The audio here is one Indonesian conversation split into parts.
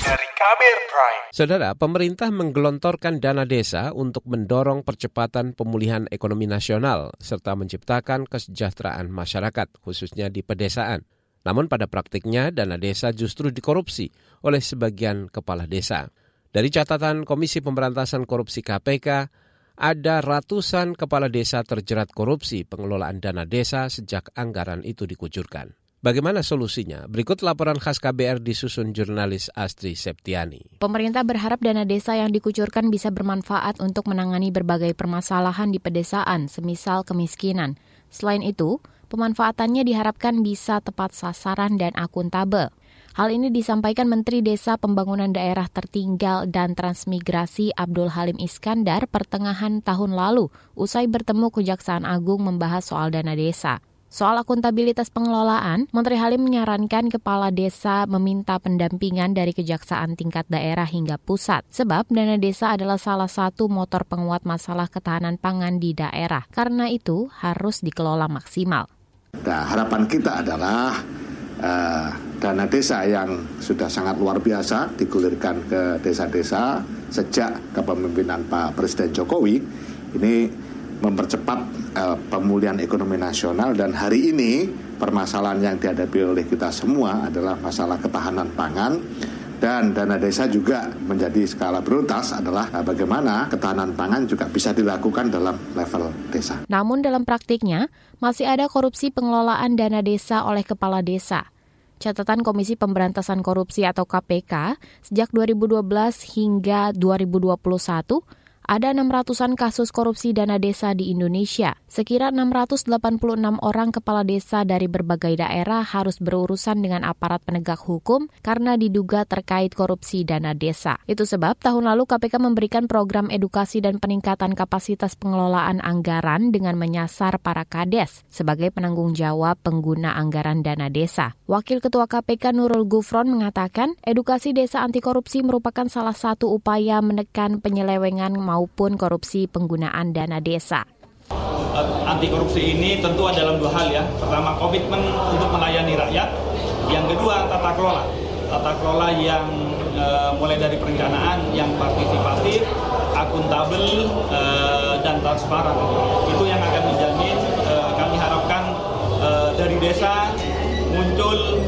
Dari Kabir Prime. Saudara, pemerintah menggelontorkan dana desa untuk mendorong percepatan pemulihan ekonomi nasional serta menciptakan kesejahteraan masyarakat, khususnya di pedesaan. Namun pada praktiknya dana desa justru dikorupsi oleh sebagian kepala desa. Dari catatan Komisi Pemberantasan Korupsi KPK, ada ratusan kepala desa terjerat korupsi pengelolaan dana desa sejak anggaran itu dikucurkan. Bagaimana solusinya? Berikut laporan khas KBR disusun jurnalis Astri Septiani. Pemerintah berharap dana desa yang dikucurkan bisa bermanfaat untuk menangani berbagai permasalahan di pedesaan, semisal kemiskinan. Selain itu, pemanfaatannya diharapkan bisa tepat sasaran dan akuntabel. Hal ini disampaikan Menteri Desa Pembangunan Daerah Tertinggal dan Transmigrasi Abdul Halim Iskandar pertengahan tahun lalu usai bertemu Kejaksaan Agung membahas soal dana desa. Soal akuntabilitas pengelolaan, Menteri Halim menyarankan kepala desa meminta pendampingan dari kejaksaan tingkat daerah hingga pusat, sebab dana desa adalah salah satu motor penguat masalah ketahanan pangan di daerah. Karena itu harus dikelola maksimal. Nah, harapan kita adalah uh, dana desa yang sudah sangat luar biasa digulirkan ke desa-desa sejak kepemimpinan Pak Presiden Jokowi ini mempercepat uh, pemulihan ekonomi nasional dan hari ini permasalahan yang dihadapi oleh kita semua adalah masalah ketahanan pangan dan dana desa juga menjadi skala prioritas adalah uh, bagaimana ketahanan pangan juga bisa dilakukan dalam level desa. Namun dalam praktiknya masih ada korupsi pengelolaan dana desa oleh kepala desa. Catatan Komisi Pemberantasan Korupsi atau KPK sejak 2012 hingga 2021 ada 600-an kasus korupsi dana desa di Indonesia. Sekira 686 orang kepala desa dari berbagai daerah harus berurusan dengan aparat penegak hukum karena diduga terkait korupsi dana desa. Itu sebab tahun lalu KPK memberikan program edukasi dan peningkatan kapasitas pengelolaan anggaran dengan menyasar para kades sebagai penanggung jawab pengguna anggaran dana desa. Wakil Ketua KPK Nurul Gufron mengatakan, edukasi desa anti korupsi merupakan salah satu upaya menekan penyelewengan maupun korupsi penggunaan dana desa. Anti korupsi ini tentu ada dalam dua hal ya. Pertama, komitmen untuk melayani rakyat. Yang kedua, tata kelola. Tata kelola yang e, mulai dari perencanaan yang partisipatif, akuntabel, e, dan transparan. Itu yang akan menjamin e, kami harapkan e, dari desa muncul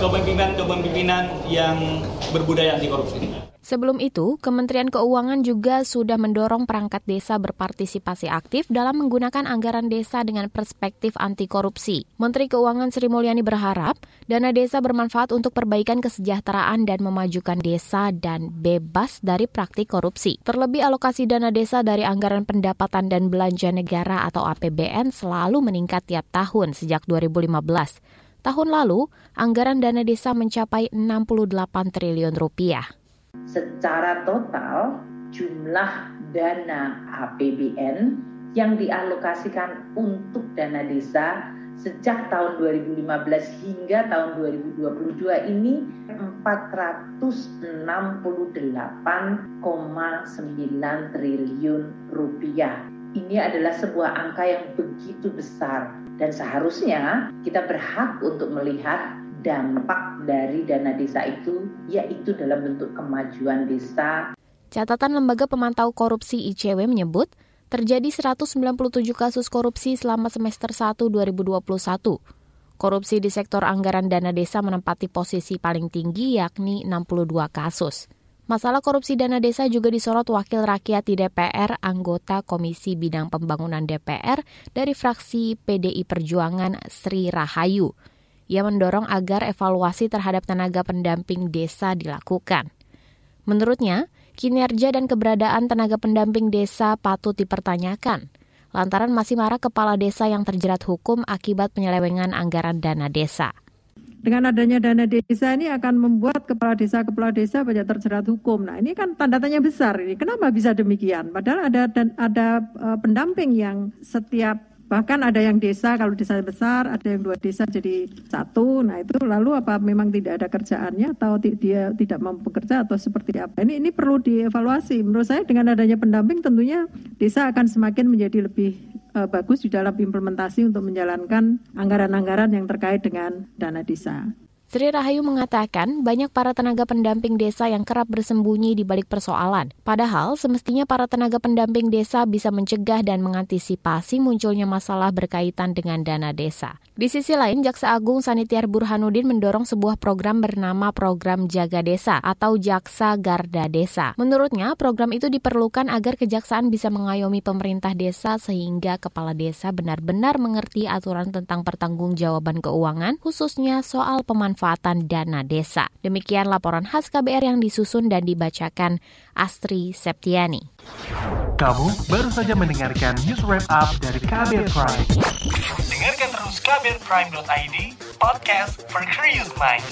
kepemimpinan-kepemimpinan yang berbudaya anti korupsi. Sebelum itu, Kementerian Keuangan juga sudah mendorong perangkat desa berpartisipasi aktif dalam menggunakan anggaran desa dengan perspektif anti korupsi. Menteri Keuangan Sri Mulyani berharap dana desa bermanfaat untuk perbaikan kesejahteraan dan memajukan desa dan bebas dari praktik korupsi. Terlebih alokasi dana desa dari anggaran pendapatan dan belanja negara atau APBN selalu meningkat tiap tahun sejak 2015. Tahun lalu, anggaran dana desa mencapai 68 triliun rupiah. Secara total, jumlah dana APBN yang dialokasikan untuk dana desa sejak tahun 2015 hingga tahun 2022 ini 468,9 triliun rupiah. Ini adalah sebuah angka yang begitu besar dan seharusnya kita berhak untuk melihat dampak dari dana desa itu yaitu dalam bentuk kemajuan desa. Catatan Lembaga Pemantau Korupsi ICW menyebut terjadi 197 kasus korupsi selama semester 1 2021. Korupsi di sektor anggaran dana desa menempati posisi paling tinggi yakni 62 kasus. Masalah korupsi dana desa juga disorot Wakil Rakyat di DPR, anggota Komisi Bidang Pembangunan DPR dari fraksi PDI Perjuangan Sri Rahayu. Ia mendorong agar evaluasi terhadap tenaga pendamping desa dilakukan. Menurutnya, kinerja dan keberadaan tenaga pendamping desa patut dipertanyakan lantaran masih marah kepala desa yang terjerat hukum akibat penyelewengan anggaran dana desa dengan adanya dana desa ini akan membuat kepala desa kepala desa banyak terjerat hukum. Nah ini kan tanda tanya besar ini. Kenapa bisa demikian? Padahal ada ada uh, pendamping yang setiap bahkan ada yang desa kalau desa besar ada yang dua desa jadi satu. Nah itu lalu apa memang tidak ada kerjaannya atau dia tidak mampu bekerja atau seperti apa? Ini ini perlu dievaluasi. Menurut saya dengan adanya pendamping tentunya desa akan semakin menjadi lebih uh, bagus di dalam implementasi untuk menjalankan anggaran-anggaran yang terkait dengan dana desa. Sri Rahayu mengatakan banyak para tenaga pendamping desa yang kerap bersembunyi di balik persoalan. Padahal semestinya para tenaga pendamping desa bisa mencegah dan mengantisipasi munculnya masalah berkaitan dengan dana desa. Di sisi lain, Jaksa Agung Sanitiar Burhanuddin mendorong sebuah program bernama Program Jaga Desa atau Jaksa Garda Desa. Menurutnya, program itu diperlukan agar kejaksaan bisa mengayomi pemerintah desa sehingga kepala desa benar-benar mengerti aturan tentang pertanggungjawaban keuangan, khususnya soal pemanfaatan pemanfaatan dana desa. Demikian laporan khas KBR yang disusun dan dibacakan Astri Septiani. Kamu baru saja mendengarkan news wrap up dari KBR Prime. Dengarkan terus kbrprime.id, podcast for curious mind.